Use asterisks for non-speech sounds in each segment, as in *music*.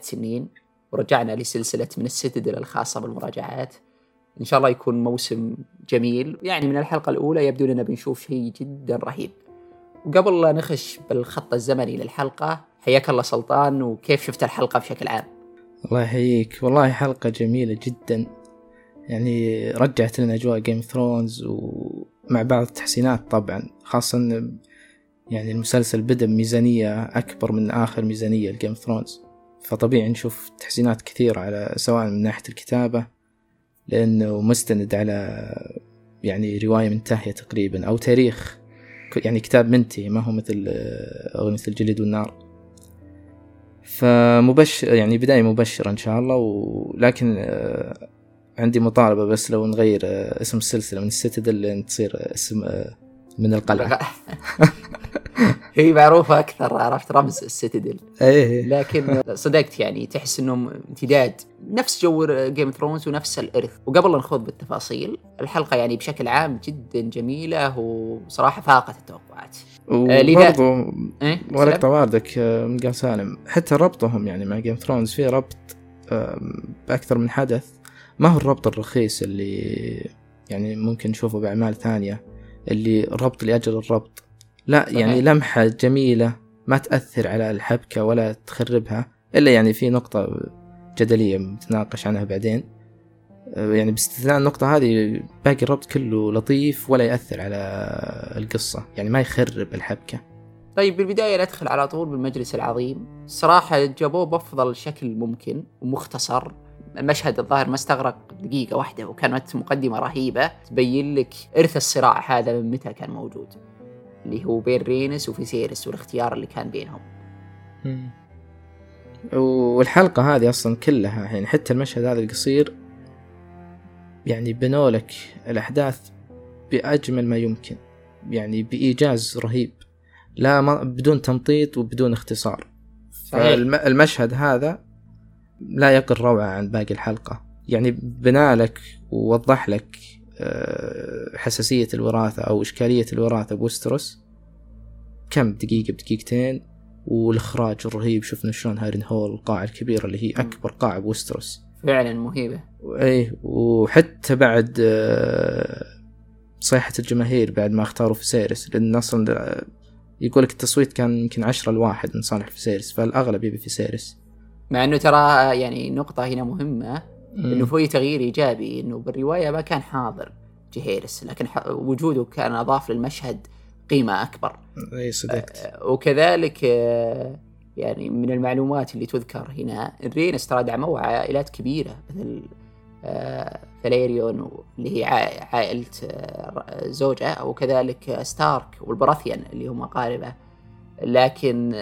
سنين ورجعنا لسلسلة من السيتدل الخاصة بالمراجعات. إن شاء الله يكون موسم جميل. يعني من الحلقة الأولى يبدو لنا بنشوف شيء جدا رهيب. وقبل لا نخش بالخط الزمني للحلقة حياك الله سلطان وكيف شفت الحلقة بشكل عام؟ الله يحييك. والله حلقة جميلة جدا. يعني رجعت لنا أجواء جيم ثرونز ومع بعض التحسينات طبعا. خاصة يعني المسلسل بدأ بميزانية أكبر من آخر ميزانية لجيم ثرونز فطبيعي نشوف تحسينات كثيرة على سواء من ناحية الكتابة لأنه مستند على يعني رواية منتهية تقريبا أو تاريخ. يعني كتاب منتهي ما هو مثل أغنية الجليد والنار. فمبشر يعني بداية مبشرة إن شاء الله ولكن آه، عندي مطالبة بس لو نغير آه، اسم السلسلة من السيتدل لين تصير اسم آه، من القلعة. *laughs* هي معروفة أكثر عرفت؟ رمز ال Citadel إيه لكن صدقت يعني تحس انهم امتداد. نفس جو Game Thrones ونفس الإرث. وقبل لا نخوض بالتفاصيل الحلقة يعني بشكل عام جدا جميلة وصراحة فاقت التوقعات. وبرضو إيه؟ ولك واردك من قام سالم. حتى ربطهم يعني مع Game Thrones في ربط بأكثر من حدث. ما هو الربط الرخيص اللي يعني ممكن نشوفه بأعمال ثانية؟ اللي ربط لأجل الربط. لا صحيح. يعني لمحة جميلة ما تأثر على الحبكة ولا تخربها إلا يعني في نقطة جدلية نتناقش عنها بعدين. يعني باستثناء النقطة هذه باقي الربط كله لطيف ولا يأثر على القصة يعني ما يخرب الحبكة. طيب بالبداية ندخل على طول بالمجلس العظيم. صراحة جابوه بأفضل شكل ممكن ومختصر. المشهد الظاهر ما استغرق دقيقة واحدة وكانت مقدمة رهيبة تبين لك إرث الصراع هذا من متى كان موجود. اللي هو بين رينس وفيسيرس والاختيار اللي كان بينهم. والحلقة هذه أصلا كلها يعني حتى المشهد هذا القصير يعني بنوا لك الأحداث بأجمل ما يمكن يعني بإيجاز رهيب لا ما بدون تمطيط وبدون اختصار. المشهد هذا لا يقل روعة عن باقي الحلقة. يعني بنى لك ووضح لك حساسية الوراثة أو إشكالية الوراثة ب Westeros. كم؟ دقيقة بدقيقتين. والإخراج الرهيب شفنا شلون Harrenhal القاعة الكبيرة اللي هي أكبر قاعة ب Westeros. فعلا مهيبة أي وحتى بعد آه، صيحة الجماهير بعد ما اختاروا فيسيرس لأن أصلا آه، يقول لك التصويت كان يمكن عشرة لواحد من صالح فيسيرس فالأغلب يبي فيسيرس. مع إنه ترى يعني نقطة هنا مهمة. إنه في تغيير إيجابي إنه بالرواية ما كان حاضر جهيرس لكن وجوده كان أضاف للمشهد قيمة أكبر. إي صدقت. آه، وكذلك آه، يعني من المعلومات اللي تذكر هنا رينس ترى دعموه عائلات كبيرة مثل آه، فاليريون اللي هي عائلة زوجة وكذلك ستارك والبراثيان اللي هم أقاربه لكن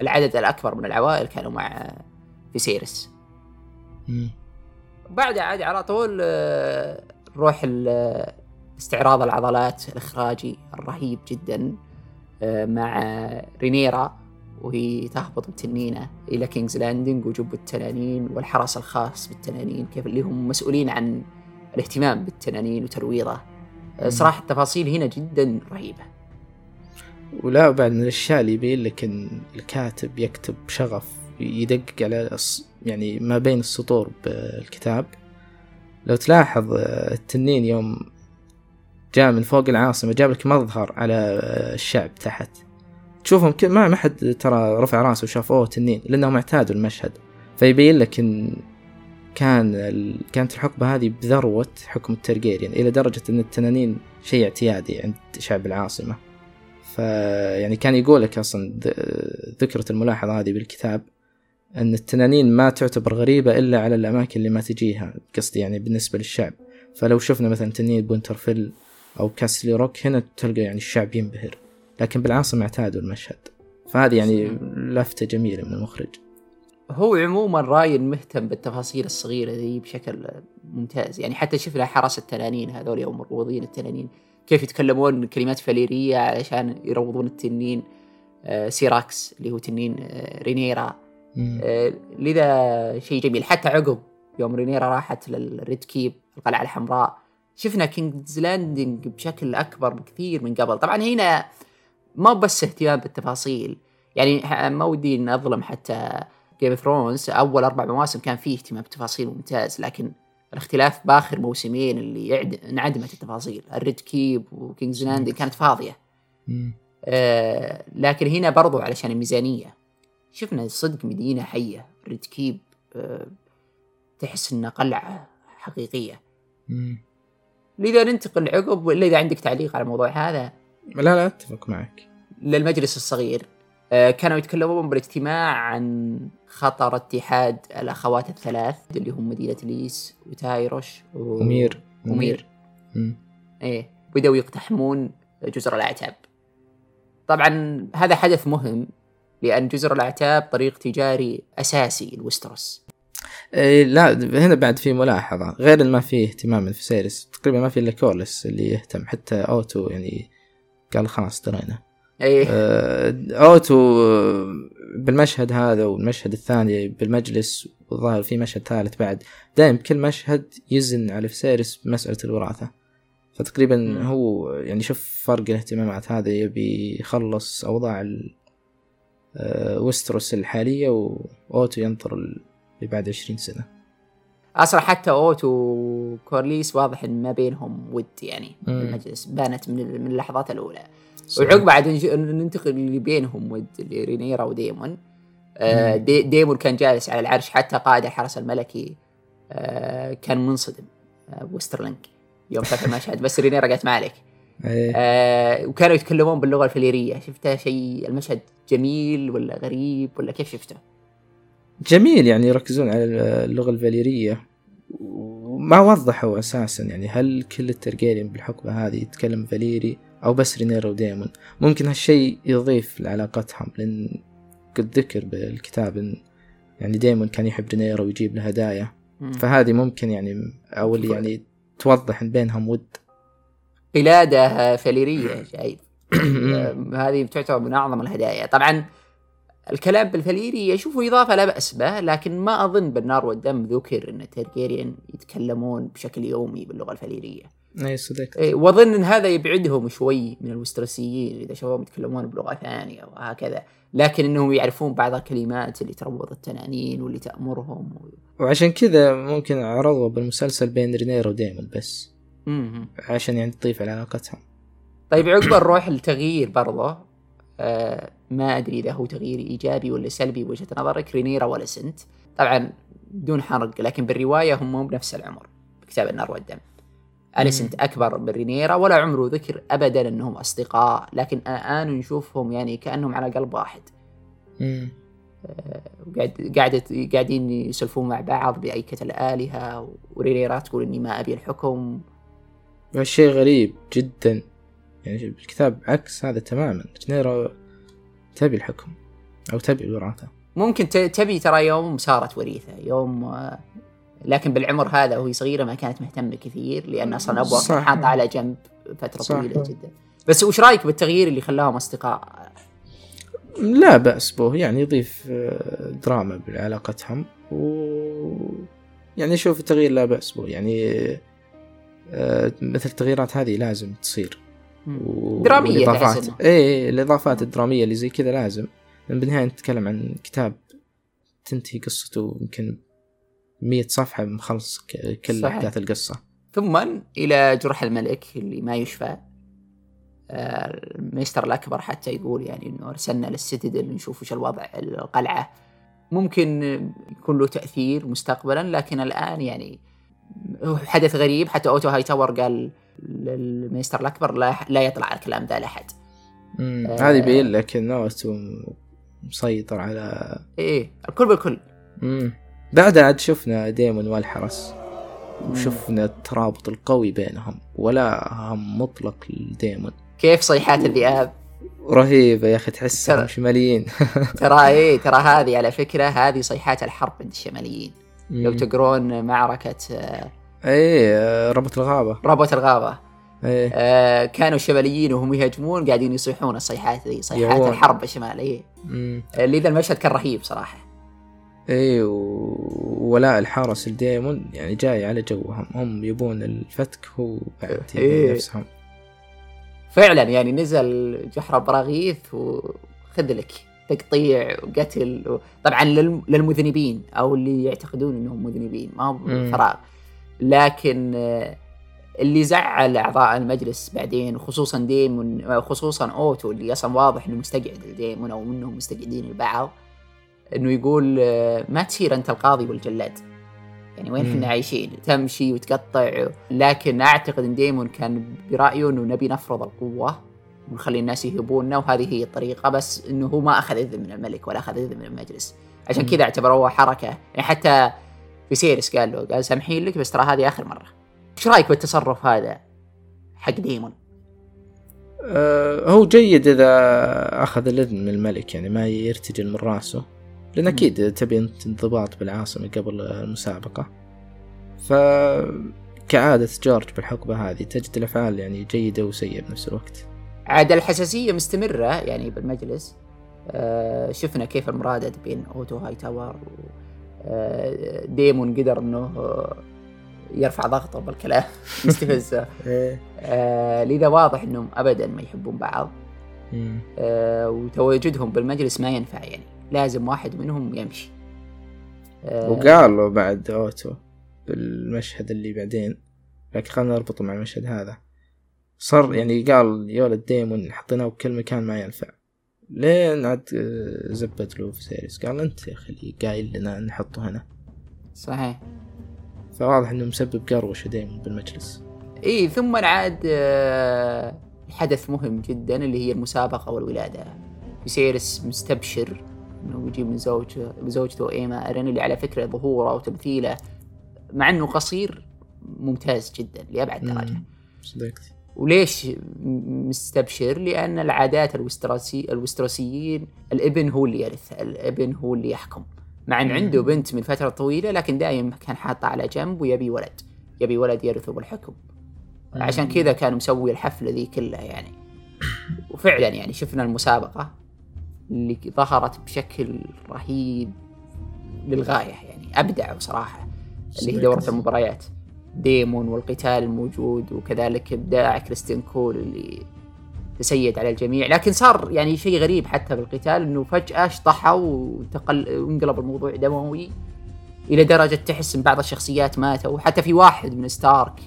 العدد الأكبر من العوائل كانوا مع فيسيرس. بعدها عاد على طول نروح آه، استعراض العضلات الإخراجي الرهيب جدا آه، مع رينيرا وهي تهبط بتنينة إلى King's Landing وجب التنانين والحرس الخاص بالتنانين كيف اللي هم مسؤولين عن الاهتمام بالتنانين وترويضه. آه، صراحة التفاصيل هنا جدا رهيبة. ولا بعد من الأشياء اللي يبين لك إن الكاتب يكتب شغف يدقق على يعني ما بين السطور بالكتاب لو تلاحظ آه، التنين يوم جاء من فوق العاصمة جاب لك مظهر على آه، الشعب تحت. تشوفهم ما ما حد ترى رفع راسه وشاف أوه تنين. لأنهم اعتادوا المشهد. فيبين لك إن كان ال... كانت الحقبة هذه بذروة حكم التارجيريان إلى درجة أن التنانين شيء اعتيادي عند شعب العاصمة. فيعني كان يقول لك أصلا ذكرت الملاحظة هذه بالكتاب. أن التنانين ما تعتبر غريبة إلا على الأماكن اللي ما تجيها قصدي يعني بالنسبة للشعب. فلو شفنا مثلا تنين ب Winterfell أو Casterly Rock هنا تلقى يعني الشعب ينبهر. لكن بالعاصمة اعتادوا المشهد. فهذه يعني لفتة جميلة من المخرج. هو عموما راين مهتم بالتفاصيل الصغيرة ذي بشكل ممتاز. يعني حتى شفنا حرس التنانين هذول يوم مروضين التنانين. كيف يتكلمون كلمات فاليرية علشان يروضون التنين. آه، سيراكس اللي هو تنين آه، رينيرا. لذا شيء جميل. حتى عقب يوم رينيرا راحت لل Red Keep القلعة الحمراء شفنا King's Landing بشكل أكبر بكثير من قبل. طبعا هنا ما بس اهتمام بالتفاصيل يعني ما ودي ان أظلم حتى Game of Thrones أول أربع مواسم كان فيه اهتمام بتفاصيل ممتاز لكن الاختلاف بآخر موسمين اللي يعد... انعدمت التفاصيل. ال Red Keep و King's Landing كانت فاضية. آه لكن هنا برضو علشان الميزانية. شفنا صدق مدينة حية Red Keep آه تحس إنها قلعة حقيقية. مم. لذا ننتقل عقب ولا إذا عندك تعليق على الموضوع هذا؟ لا لا أتفق معك. للمجلس الصغير. آه، كانوا يتكلمون بالاجتماع عن خطر اتحاد الأخوات الثلاث اللي هم مدينة ليس وتايروش و... ومير مم. إيه بدأوا يقتحمون جزر الأعتاب. طبعا هذا حدث مهم. لأن جزر الأعتاب طريق تجاري أساسي لوستروس. إيه لا هنا بعد في ملاحظة. غير ما في اهتمام من فيسيرس تقريبا ما في إلا كورلس اللي يهتم. حتى أوتو يعني قال خلاص درينا. إيه. آه، أوتو آه، بالمشهد هذا والمشهد الثاني بالمجلس والظاهر في مشهد ثالث بعد دائم كل مشهد يزن على فيسيرس بمسألة الوراثة. فتقريبا. هو يعني شوف فرق الاهتمامات هذا يبي يخلص أوضاع آه، ويستروس الحالية وأوتو ينطر ال- اللي بعد عشرين سنة أصلا حتى أوتو وكورليس واضح إن ما بينهم ود يعني مم. المجلس بانت من من اللحظات الأولى. وعقب بعد ننتقل اللي بينهم ود اللي رينيرا وديمون آه. دي ديمون كان جالس على العرش حتى قائد الحرس الملكي آه كان منصدم آه ويسترلينج يوم شاف المشهد بس رينيرا قالت ما عليك إيه. آه وكانوا يتكلمون باللغة الفاليرية. شفته شيء؟ المشهد جميل ولا غريب ولا كيف شفته؟ جميل يعني يركزون على اللغة الفاليرية وما وضحوا أساسا يعني هل كل التارجيريان بالحقبة هذه يتكلم فاليري أو بس رينيرا وديمون ممكن هالشيء يضيف لعلاقتهم لأن قد ذكر بالكتاب إن يعني ديمون كان يحب رينيرا ويجيب له هدايا. فهذه ممكن يعني أو اللي يعني توضح إن بينهم ود. قلاده فليريه شايف؟ آه، هذه تعتبر من أعظم الهدايا. طبعا الكلام بالفليري اشوفه إضافة لا بأس به لكن ما أظن بالنار والدم ذكر إن الترجيريان يتكلمون بشكل يومي باللغة الفليريه أي صدقت إيه، وأظن إن هذا يبعدهم شوي من الوسترسيين إذا شافوهم يتكلمون بلغة ثانية وهكذا. لكن إنهم يعرفون بعض الكلمات اللي تربط التنانين واللي تأمرهم وعشان كذا ممكن عرضوا بالمسلسل بين رينيرا وديمون بس. مم. عشان يعني تضيف على علاقتهم. طيب عقب نروح التغيير برضه آه ما أدري إذا هو تغيير إيجابي ولا سلبي بوجهة نظرك رينيرا ولا سنت؟ طبعا بدون حرق لكن بالرواية هم مو بنفس العمر بكتاب النار والدم. اليسنت أكبر من رينيرا؟ ولا عمره ذكر ابدا أنهم أصدقاء لكن الان نشوفهم يعني كأنهم على قلب واحد. مم. وقاعد قاعدة قاعدين يسولفون مع بعض بأيكة الآلهة ورينيرا تقول إني ما أبي الحكم. والشيء غريب جدا. يعني بالكتاب عكس هذا تماما. رينيرا تبي الحكم أو تبي الوراثة ممكن ت- تبي ترى يوم صارت وريثة يوم آه، لكن بالعمر هذا وهي صغيرة ما كانت مهتمة كثير لأن أصلا أبوها كان صح. حاطة على جنب فترة صح. طويلة جدا. بس وش رأيك بالتغيير اللي خلاهم أصدقاء؟ لا بأس به. يعني يضيف آه، دراما بعلاقتهم و يعني شوف التغيير لا بأس به. يعني مثل التغييرات هذه لازم تصير. و... درامية والإضافات. تحس إنه. إيه الإضافات الدرامية اللي زي كذا لازم. لأن بالنهاية نتكلم عن كتاب تنتهي قصته يمكن مية صفحة مخلص كل صحيح. أحداث القصة. ثم إلى جرح الملك اللي ما يشفى. آه، ال Maester الأكبر حتى يقول يعني إنه أرسلنا لل Citadel نشوف وش الوضع القلعة. ممكن يكون له تأثير مستقبلا لكن الآن يعني حدث غريب حتى أوتو هاي تاور قال لل Maester الأكبر لا, لا يطلع الكلام لأحد. مم. آه. هذه يبين لك إن أوتو مسيطر على إيه الكل بالكل. مم. بعدها عاد شفنا ديمون والحرس. وشفنا الترابط القوي بينهم ولا هم مطلق لديمون. كيف صيحات الذئاب؟ رهيبة يا أخي تحسهم شماليين. *laughs* ترى إيه ترى هذه على فكرة هذه صيحات الحرب عند الشماليين. لو. تقرون معركة آه، إيه آه، ربط الغابة ربوة الغابة إيه آه كانوا الشماليين وهم يهاجمون قاعدين يصيحون الصيحات ذي صيحات. الحرب الشمالية مم. آه، لذا المشهد كان رهيب صراحة إيه وولاء الحرس لديمون يعني جاي على جوهم هم يبون الفتك هو بعد إيه. نفسهم فعلا يعني نزل جحر براغيث وخذ لك تقطيع وقتل و... طبعا للم... للمذنبين أو اللي يعتقدون إنهم مذنبين ما هو. فراغ لكن آه، اللي زعل أعضاء المجلس بعدين وخصوصا ديمون خصوصا أوتو اللي أصلا واضح إنه مستقعد لديمون أو إنهم مستقعدين البعض إنه يقول آه، ما تصير أنت القاضي والجلاد. يعني وين. إحنا عايشين؟ تمشي وتقطع. لكن أعتقد إن ديمون كان برأيه إنه نبي نفرض القوة. ونخلي الناس يهبوننا وهذه هي الطريقة بس إنه هو ما أخذ إذن من الملك ولا أخذ إذن من المجلس. عشان. كذا اعتبروها حركة. يعني حتى فيسيرس قال له قال سامحين لك بس ترى هذه آخر مرة. إيش رأيك بالتصرف هذا حق ديمون؟ آه، هو جيد إذا أخذ الإذن من الملك يعني ما يرتجل من رأسه. لأن مم. أكيد تبي أنت انضباط بالعاصمة قبل المسابقة. ف كعادة جورج بالحقبة هذه تجد الأفعال يعني جيدة وسيئة بنفس الوقت. عاد الحساسية مستمرة يعني بالمجلس. آه شفنا كيف المرادد بين أوتو هاي تاور و آه ديمون قدر إنه آه، يرفع ضغطه بالكلام *laughs* يستفزه *laughs* آه لذا واضح إنهم ابدا ما يحبون بعض. آه وتواجدهم بالمجلس ما ينفع يعني لازم واحد منهم يمشي. آه وقال له بعد أوتو بالمشهد اللي بعدين لكن خلينا نربطه مع المشهد هذا. صار يعني قال يا ولد ديمون حطيناه بكل مكان ما ينفع. لين عاد آه، زبد له فيسيريس. قال أنت يا أخي اللي قايل لنا نحطه هنا. صحيح. فواضح إنه مسبب قروشة ديمون بالمجلس. إي ثم عاد آه، حدث مهم جدا اللي هي المسابقة والولادة. فيسيرس مستبشر إنه يجيب من زوجته زوجته إيما ارين اللي على فكرة ظهوره وتمثيله مع إنه قصير ممتاز جدا لأبعد درجة. مم. صدقت. وليش مستبشر؟ لأن العادات الوستراسي الوستراسيين الإبن هو اللي يرث، الإبن هو اللي يحكم، مع أن. عنده بنت من فترة طويلة لكن دائما كان حاطها على جنب ويبي ولد، يبي ولد يرثه بالحكم. عشان كذا كان مسوي الحفلة ذي كلها يعني. وفعلا يعني شفنا المسابقة اللي ظهرت بشكل رهيب للغاية يعني أبدعوا صراحة اللي هي دورة المباريات ديمون والقتال الموجود وكذلك إبداع كريستين كول اللي تسيد على الجميع. لكن صار يعني شيء غريب حتى بالقتال إنه فجأة شطحوا وتقل وانقلب الموضوع دموي إلى درجة تحس إن بعض الشخصيات ماتوا. حتى في واحد من ستارك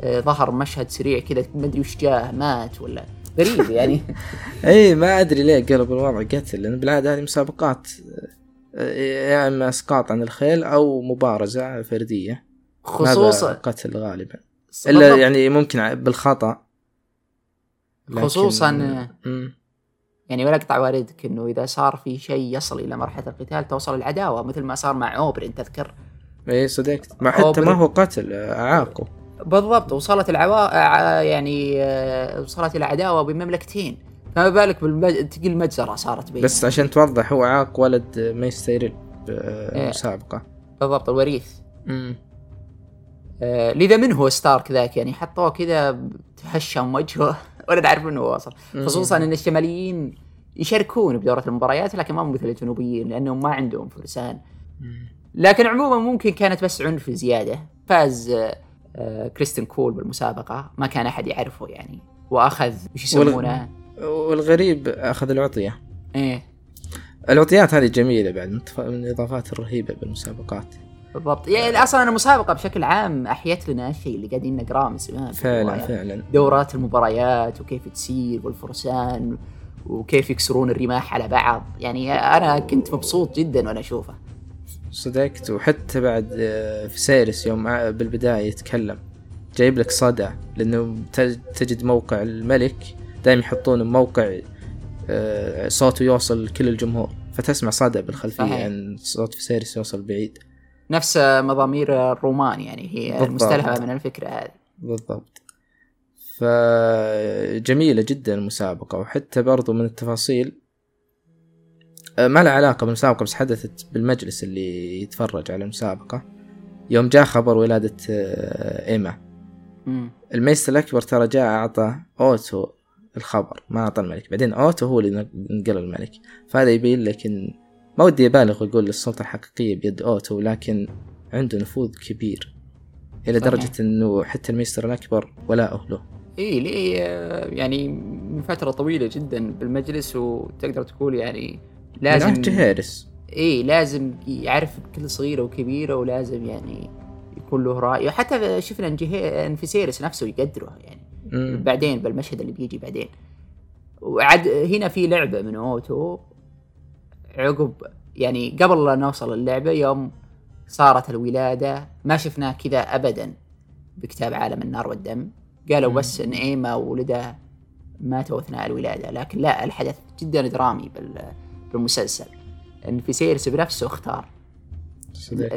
آه، ظهر مشهد سريع كذا ما أدري وش جاه مات ولا؟ غريب يعني. *laughs* إي ما أدري ليه قلب الوضع قتل لأن بالعادة هذه مسابقات آه، يا إما إسقاط عن الخيل أو مبارزة فردية. خصوصا قتل غالبا؟ إلا يعني ممكن بالخطأ. لكن- خصوصاً-. يعني ولا أقطع والدك انه إذا صار في شيء يصل إلى مرحلة القتال توصل العداوة مثل ما صار مع اوبرين تذكر. اي صدقت ما حتى ما هو قتل آه، أعاقه. بالضبط. وصلت العوا يعني آه، وصلت إلى عداوة بمملكتين. فما بالك بالمج... تقل مجزرة صارت بينهم بس عشان توضح هو عاق ولد ما يستيرل إيه. بالمسابقه بالضبط. الوريث. امم آه لذا من هو ستارك ذاك؟ يعني حطوه كذا تهشم وجهه. *laughs* ولا نعرف إنه هو وصل خصوصا إن الشماليين يشاركون بدورة المباريات لكن ما مثل الجنوبيين لأنهم ما عندهم فرسان. لكن عموما ممكن كانت بس عنف زيادة. فاز آه، آه، كريستن كول بالمسابقة. ما كان أحد يعرفه يعني. وأخذ وش يسمونه؟ والغريب أخذ العطية. إيه. العطيات هذه جميلة بعد من من الإضافات الرهيبة بالمسابقات. بالضبط. يعني أصلا المسابقه بشكل عام أحيت لنا الشيء اللي قاعدين نقراه من زمان. فعلا. فعلا. دورات المباريات وكيف تسير والفرسان وكيف يكسرون الرماح على بعض. يعني أنا كنت مبسوط جدا وأنا اشوفه صدقت. وحتى بعد آه، فيسيرس يوم ع- بالبداية يتكلم. جايب لك صدى لأنه تج- تجد موقع الملك دائما يحطون موقع آه، صوته يوصل لكل الجمهور. فتسمع صدى بالخلفية صحيح. عن صوت فيسيرس يوصل بعيد. نفس مضامير الرومان يعني هي بالضبط. المستلهمة من الفكرة هذه. بالضبط. فجميلة جدا المسابقة وحتى برضو من التفاصيل آه، ما لها علاقة بالمسابقة بس حدثت بالمجلس اللي يتفرج على المسابقة. يوم جاء خبر ولادة آه، إيما. المايستر الأكبر ترى جاء أعطى أوتو الخبر ما أعطى الملك. بعدين أوتو هو اللي نقل الملك. فهذا يبين لك إن ما ودي أبالغ وأقول السلطة الحقيقية بيد أوتو لكن عنده نفوذ كبير. إلى صحيح. درجة إنه حتى المايستر الأكبر ولاؤه له اي لي آه، يعني من فترة طويلة جدا بالمجلس وتقدر تقول يعني لازم جهيرس. إيه لازم يعرف كل صغيرة وكبيرة ولازم يعني يكون له رأي. وحتى شفنا إن فيسيرس نفسه يقدره يعني مم. بعدين بالمشهد اللي بيجي بعدين. وعد هنا في لعبة من أوتو عقب يعني قبل لا نوصل اللعبة يوم صارت الولادة ما شفناه كذا ابدا بكتاب عالم النار والدم. قالوا. بس إن إيما وولدها ماتوا أثناء الولادة لكن لا الحدث جدا درامي بال- بالمسلسل. إن فيسيرس بنفسه اختار.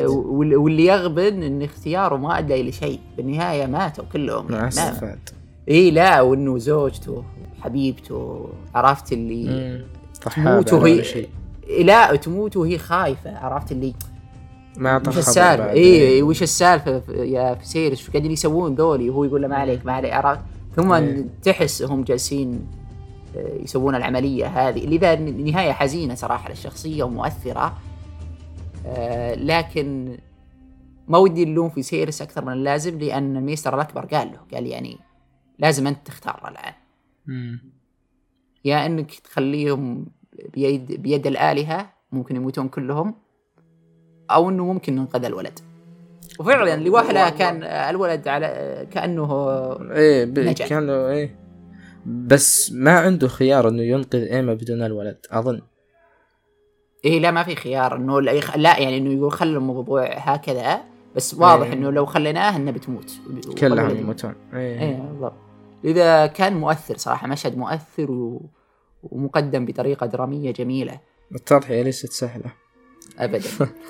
واللي يغبن إن اختياره ما ادى إلى شيء. بالنهاية ماتوا كلهم. ما استفاد إي لا وإنه زوجته حبيبته عرفت اللي. تموت وهي- لا تموت وهي خايفة عرفت اللي ما وش السالفة. اي وش السالفة يا فيسيرس شو قاعدين يسوون ذولي وهو يقول له ما عليك ما عليك عرفت ثم إيه. تحس هم جالسين آه، يسوون العملية هذه لذا نهاية حزينة صراحة للشخصية ومؤثرة آه، لكن ما ودي نلوم فيسيرس أكثر من اللازم لأن المايستر الأكبر قال له قال يعني لازم أنت تختار الآن. يا إنك تخليهم بيد بيد الآلهة ممكن يموتون كلهم أو إنه ممكن ينقذ الولد. وفعلا لوهله كان الولد على كأنه إيه ب... نجا. كان له إيه. بس ما عنده خيار إنه ينقذ ايما بدون الولد أظن. إيه لا ما في خيار إنه لا يعني إنه يقول خلي الموضوع هكذا بس واضح إيه. إنه لو خليناه إنه بتموت. كلهم يموتون. إيه, إيه بالضبط. لذا كان مؤثر صراحة مشهد مؤثر و... ومقدم بطريقة درامية جميلة. التضحية ليست سهلة. ابدا.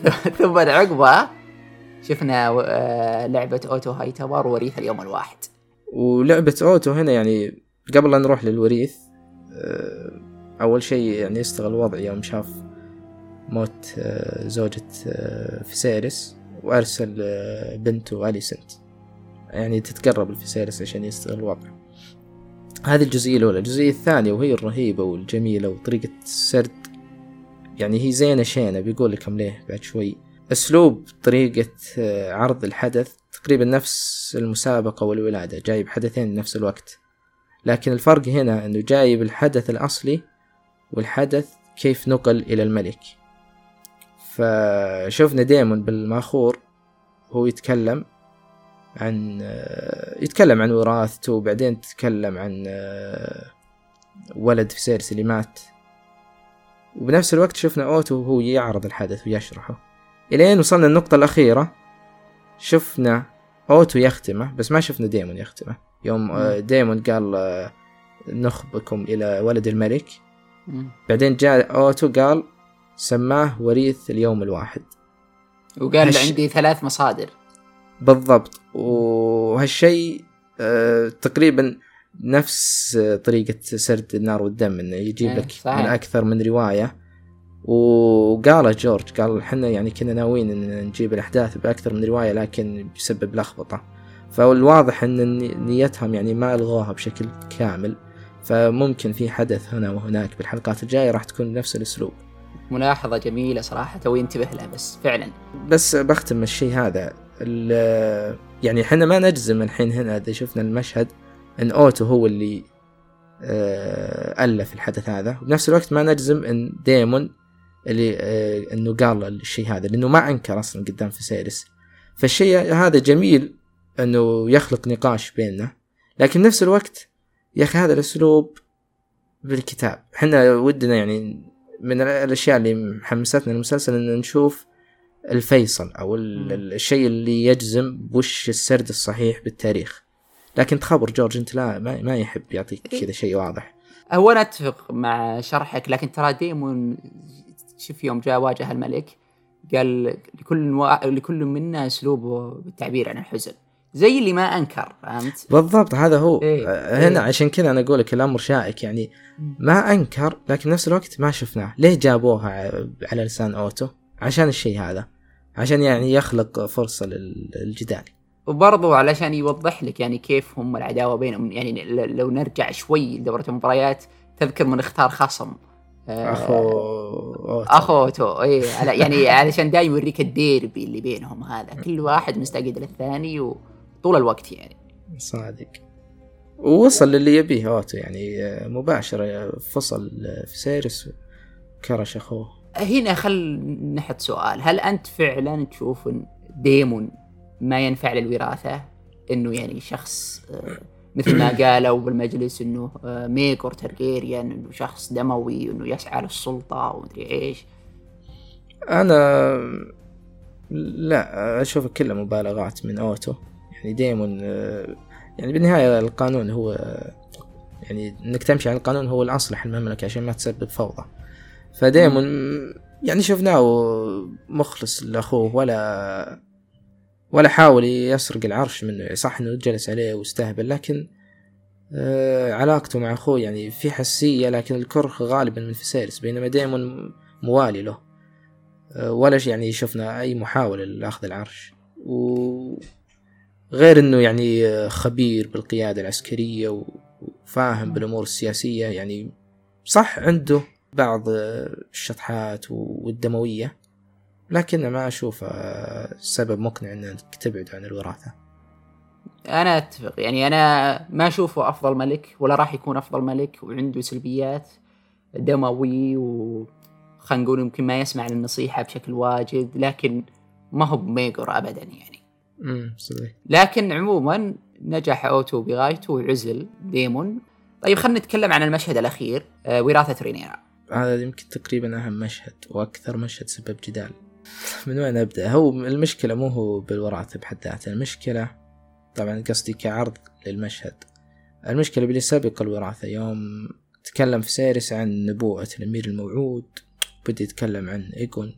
*laughs* ثم عقبها شفنا آه، لعبة أوتو هاي تاور وريث اليوم الواحد. ولعبة أوتو هنا يعني قبل لا نروح للوريث آه، أول شيء يعني يستغل وضع يوم شاف موت آه، زوجة آه، فيسيرس وأرسل آه، بنته أليسنت. يعني تتقرب لفيسيرس عشان يستغل الوضع هذه الجزئية الأولى. الجزئية الثانية وهي الرهيبة والجميلة وطريقة السرد. يعني هي زينة شينة بيقول لكم ليه بعد شوي. أسلوب طريقة آه، عرض الحدث. تقريبا نفس المسابقة والولادة جايب حدثين بنفس الوقت. لكن الفرق هنا أنه جايب الحدث الأصلي والحدث كيف نقل إلى الملك. فشوفنا ديمون بالماخور هو يتكلم. عن آه، يتكلم عن وراثته وبعدين تتكلم عن آه، ولد فيسيرس اللي مات. وبنفس الوقت شفنا أوتو وهو يعرض الحدث ويشرحه. إلين وصلنا النقطة الأخيرة شفنا أوتو يختمه بس ما شفنا ديمون يختمه. يوم آه، ديمون قال نخبكم إلى ولد الملك. بعدين جاء أوتو قال سماه وريث اليوم الواحد. وقال هش- عندي ثلاث مصادر. بالضبط. وهالشيء آه، تقريبا نفس طريقة سرد النار والدم إنه يجيب إيه، لك صحيح. من أكثر من رواية. وقال جورج قال إحنا يعني كنا ناويين إن نجيب الأحداث بأكثر من رواية لكن بسبب لخبطة. فالواضح إن ني- نيتهم يعني ما ألغوها بشكل كامل. فممكن في حدث هنا وهناك بالحلقات الجاية راح تكون بنفس الأسلوب. ملاحظه جميلة صراحة توي انتبه لها بس فعلا. بس بختم الشيء هذا. يعني إحنا ما نجزم الحين هنا إذا شفنا المشهد إن أوتو هو اللي آه، ألف الحدث هذا. وبنفس الوقت ما نجزم إن ديمون اللي آه، إنه قال الشيء هذا لأنه ما أنكر أصلا قدام فيسيرس. فالشيء هذا جميل إنه يخلق نقاش بيننا لكن نفس الوقت يا أخي هذا الأسلوب بالكتاب. إحنا ودنا يعني من الأشياء اللي محمستنا المسلسل ان نشوف الفيصل أو الشيء اللي يجزم وش السرد الصحيح بالتاريخ لكن تخبر جورج أنت لا ما, ما يحب يعطيك إيه. كذا شيء واضح هو أنا أتفق مع شرحك لكن ترى ديمون شوف يوم جاء واجه الملك قال لكل وا... لكل منا أسلوبه بالتعبير عن الحزن زي اللي ما أنكر فهمت؟ بالضبط هذا هو إيه. آه، هنا إيه. عشان كذا أنا أقول لك الأمر شائك يعني ما أنكر لكن نفس الوقت ما شفناه ليه جابوها على لسان أوتو عشان الشيء هذا عشان يعني يخلق فرصة للجدال. وبرضو علشان يوضح لك يعني كيف هم العداوة بينهم يعني لو نرجع شوي لدورة المباريات تذكر من اختار خصم آه، أخو أوتو. أخو أوتو اي *laughs* يعني علشان دايم يوريك الديربي اللي بينهم هذا. كل واحد مستقعد للثاني وطول الوقت يعني. صادق. ووصل للي يبيه أوتو يعني مباشرة فصل فيسيرس كرش أخوه. هنا خل نحط سؤال. هل أنت فعلا تشوف إن ديمون ما ينفع للوراثة؟ إنه يعني شخص آه، مثل ما *clears throat* قالوا بالمجلس إنه آه، ميقور تارقيريان إنه شخص دموي إنه يسعى للسلطة ومدري إيش. أنا لا أشوف كلها مبالغات من أوتو. يعني ديمون آه، يعني بالنهاية القانون هو يعني إنك تمشي على القانون هو الأصلح المملكة عشان ما تسبب فوضى. فديمون يعني شفناه مخلص لأخوه ولا ولا حاول يسرق العرش منه. صح إنه جلس عليه واستهبل لكن آه علاقته مع أخوه يعني في حساسية لكن الكره غالبا من فيسيرس بينما ديمون موالي له. آه ولا يعني شفنا أي محاولة لأخذ العرش. وغير إنه يعني خبير بالقيادة العسكرية وفاهم بالأمور السياسية يعني صح عنده. بعض الشطحات والدموية. لكن ما أشوف سبب مقنع أنك تبعد عن الوراثة. أنا أتفق. يعني أنا ما أشوفه أفضل ملك ولا راح يكون أفضل ملك وعنده سلبيات دموي و خلينا نقول يمكن ما يسمع للنصيحة بشكل واجد لكن ما هو بميقور أبدا يعني. امم صحيح. لكن عموما نجح أوتو بغايته وعزل ديمون. طيب خلينا نتكلم عن المشهد الأخير آه، وراثة رينيرا. هذا يمكن تقريبا أهم مشهد وأكثر مشهد سبب جدال. من وين أبدأ؟ هو المشكلة مو هو بالوراثة بحد ذاتها المشكلة طبعا قصدي كعرض للمشهد. المشكلة باللي سبق الوراثة يوم تكلم فيسيرس عن نبوءة الأمير الموعود بدأ يتكلم عن إيجون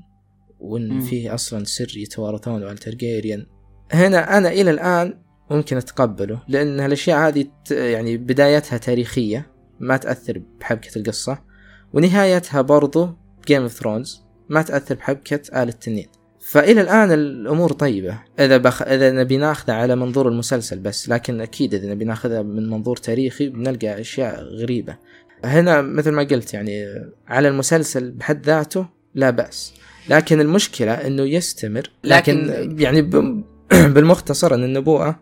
وإن فيه أصلا سر يتوارثونه آل تارقيريان هنا أنا إلى الآن ممكن أتقبله لأن الأشياء هذه يعني بدايتها تاريخية ما تأثر بحبكة القصة. ونهايتها برضو Game of Thrones ما تأثر بحبكة آل التنين. فإلى الآن الأمور طيبة. إذا بخ... إذا نبي ناخذها على منظور المسلسل بس لكن أكيد إذا نبي ناخذها من منظور تاريخي بنلقى أشياء غريبة. هنا مثل ما قلت يعني على المسلسل بحد ذاته لا بأس. لكن المشكلة إنه يستمر. لكن, لكن يعني ب... *clears throat* بالمختصر أن النبوءة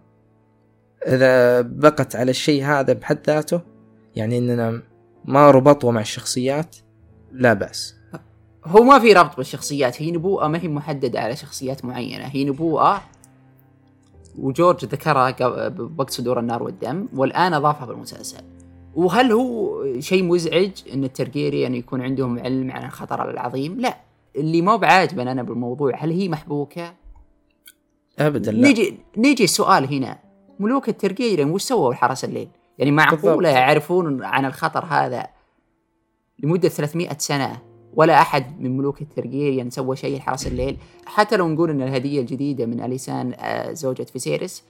إذا بقت على الشيء هذا بحد ذاته يعني إننا ما ربطوا مع الشخصيات؟ لا بأس. هو ما في ربط بالشخصيات. هي نبوءة ما هي محددة على شخصيات معينة. هي نبوءة وجورج ذكرها بوقت صدور النار والدم والآن أضافها بالمسلسل. وهل هو شيء مزعج إن الترجيريان يكون عندهم علم عن الخطر العظيم؟ لا. اللي ما بعاجبا أنا بالموضوع هل هي محبوكة؟ ابدا لا. نيجي نيجي السؤال هنا. ملوك الترجيريان وش سووا حرس الليل؟ يعني معقولة يعرفون عن الخطر هذا لمدة 300 سنة؟ ولا أحد من ملوك الترجيريان سوى شيء لحرس الليل. حتى لو نقول إن الهدية الجديدة من أليسان آه، زوجة فيسيرس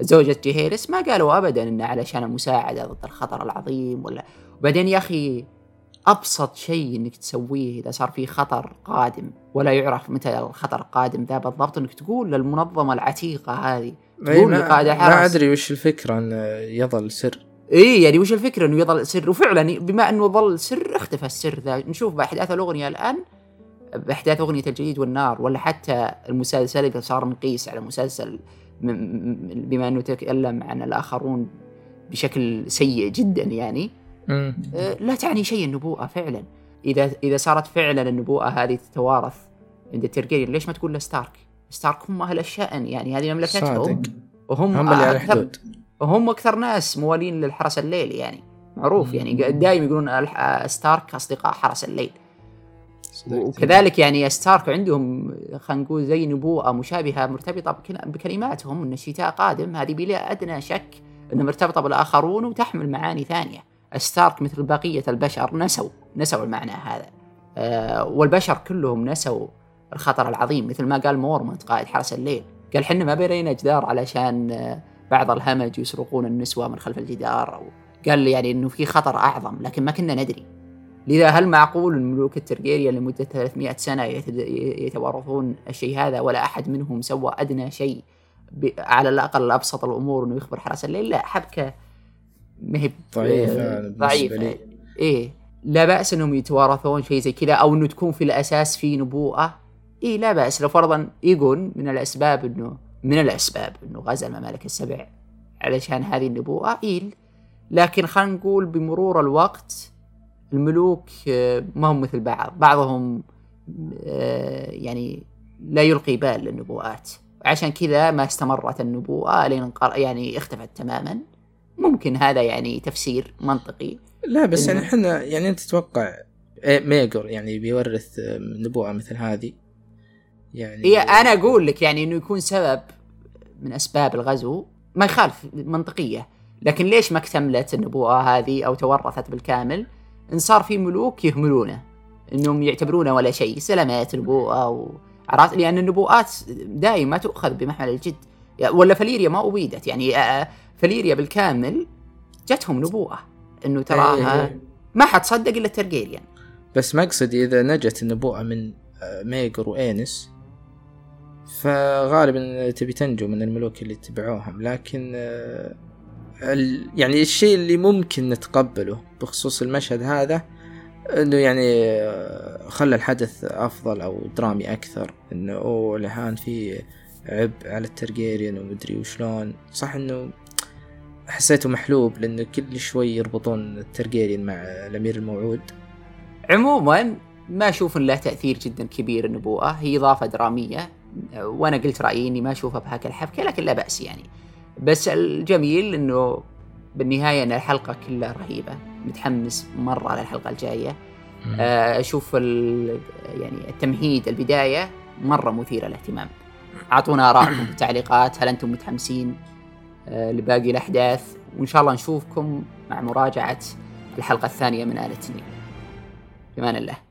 زوجة جيهيرس ما قالوا ابدا انه علشان المساعده ضد الخطر العظيم ولا. وبعدين يا أخي أبسط شيء إنك تسويه إذا صار في خطر قادم ولا يعرف متى الخطر القادم ذا بالضبط إنك تقول للمنظمة العتيقة هذه تقول لقائد حرس. ما أدري وش الفكرة انه يظل سر. اي يعني وش الفكرة؟ إنه يظل سر. وفعلا بما إنه ظل سر اختفى السر ذا. نشوف باحداث الأغنية الآن باحداث أغنية الجليد والنار ولا حتى المسلسل اذا صار نقيس على مسلسل بما إنه تكلم عن الآخرون بشكل سيء جدا يعني. أه، لا تعني شيء النبوءة فعلا. إذا إذا صارت فعلا النبوءة هذه تتوارث عند الترجيريان ليش ما تقول لستارك؟ ستارك هم أهل الشأن يعني هذه مملكتهم. وهم هم اللي على الحدود وهم أكثر ناس موالين للحرس الليل يعني. معروف يعني دائما يقولون ستارك أصدقاء حرس الليل. وكذلك يعني ستارك عندهم خلينا نقول زي نبوءة مشابهة مرتبطة بكلماتهم أن الشتاء قادم. هذه بلا أدنى شك أنها مرتبطة بالآخرون وتحمل معاني ثانية. ستارك مثل بقية البشر نسوا نسوا المعنى هذا. أه والبشر كلهم نسوا الخطر العظيم مثل ما قال مورمونت قائد حرس الليل. قال حنا ما بنينا جدار علشان آه، بعض الهمج يسرقون النسوة من خلف الجدار أو قال لي يعني أنه في خطر أعظم لكن ما كنا ندري. لذا هل معقول أن ملوك الترجيريا لمدة 300 سنة يتوارثون الشيء هذا ولا أحد منهم سوى أدنى شيء على الأقل أبسط الأمور أنه يخبر حرس الليل؟ لا حبكة مهب ضعيفة ضعيفة. إيه. لا بأس أنهم يتوارثون شيء زي كذا أو أنه تكون في الأساس في نبوءة. إيه لا بأس. لو فرضا يقول من الأسباب أنه من الأسباب أنه غزا الممالك السبع علشان هذه النبوءة إيل. لكن خلينا نقول بمرور الوقت الملوك آه، ما هم مثل بعض. بعضهم آه، يعني لا يلقي بال للنبوءات. عشان كذا ما استمرت النبوءة لين يعني اختفت تماما. ممكن هذا يعني تفسير منطقي. لا بس يعني إحنا يعني أنت تتوقع إيه، ميجر يعني بيورث نبوءة مثل هذه؟ يعني هي أنا أقول لك يعني إنه يكون سبب من أسباب الغزو ما يخالف منطقية. لكن ليش ما اكتملت النبوءه هذه أو تورثت بالكامل؟ إن صار في ملوك يهملونه. إنهم يعتبرونه ولا شيء سلامات نبوءه و... عرفت؟ لأن النبوءات دائما تؤخذ بمحمل الجد. ولا فليريا ما أبيدت. يعني فليريا بالكامل جتهم نبوءة. إنه تراها إيه، إيه. ما حد صدق إلا ترجيريان بس مقصدي إذا نجت النبوءة من ميجر وانس فغالبا تبي تنجو من الملوك اللي اتبعوهم لكن آه، يعني الشيء اللي ممكن نتقبله بخصوص المشهد هذا إنه يعني آه، خلى الحدث أفضل أو درامي أكثر إنه أوه الحين في عبء على التارجيريان ومدري وشلون. صح إنه حسيته محلوب لأنه كل شوي يربطون الترجيريان مع الأمير الموعود. عموما ما أشوف له تأثير جدا كبير النبوءه هي إضافة درامية. وأنا قلت رأيي إني ما أشوفها بهاك الحبكة لكن لا بأس يعني. بس الجميل إنه بالنهاية إن الحلقة كلها رهيبة. متحمس مرة للحلقه الجاية. آه، أشوف يعني التمهيد البداية مرة مثيرة للاهتمام. أعطونا آرائكم *coughs* في التعليقات هل أنتم متحمسين؟ آه، لباقي الأحداث. وإن شاء الله نشوفكم مع مراجعة الحلقة الثانية من آلة التنين في أمان الله.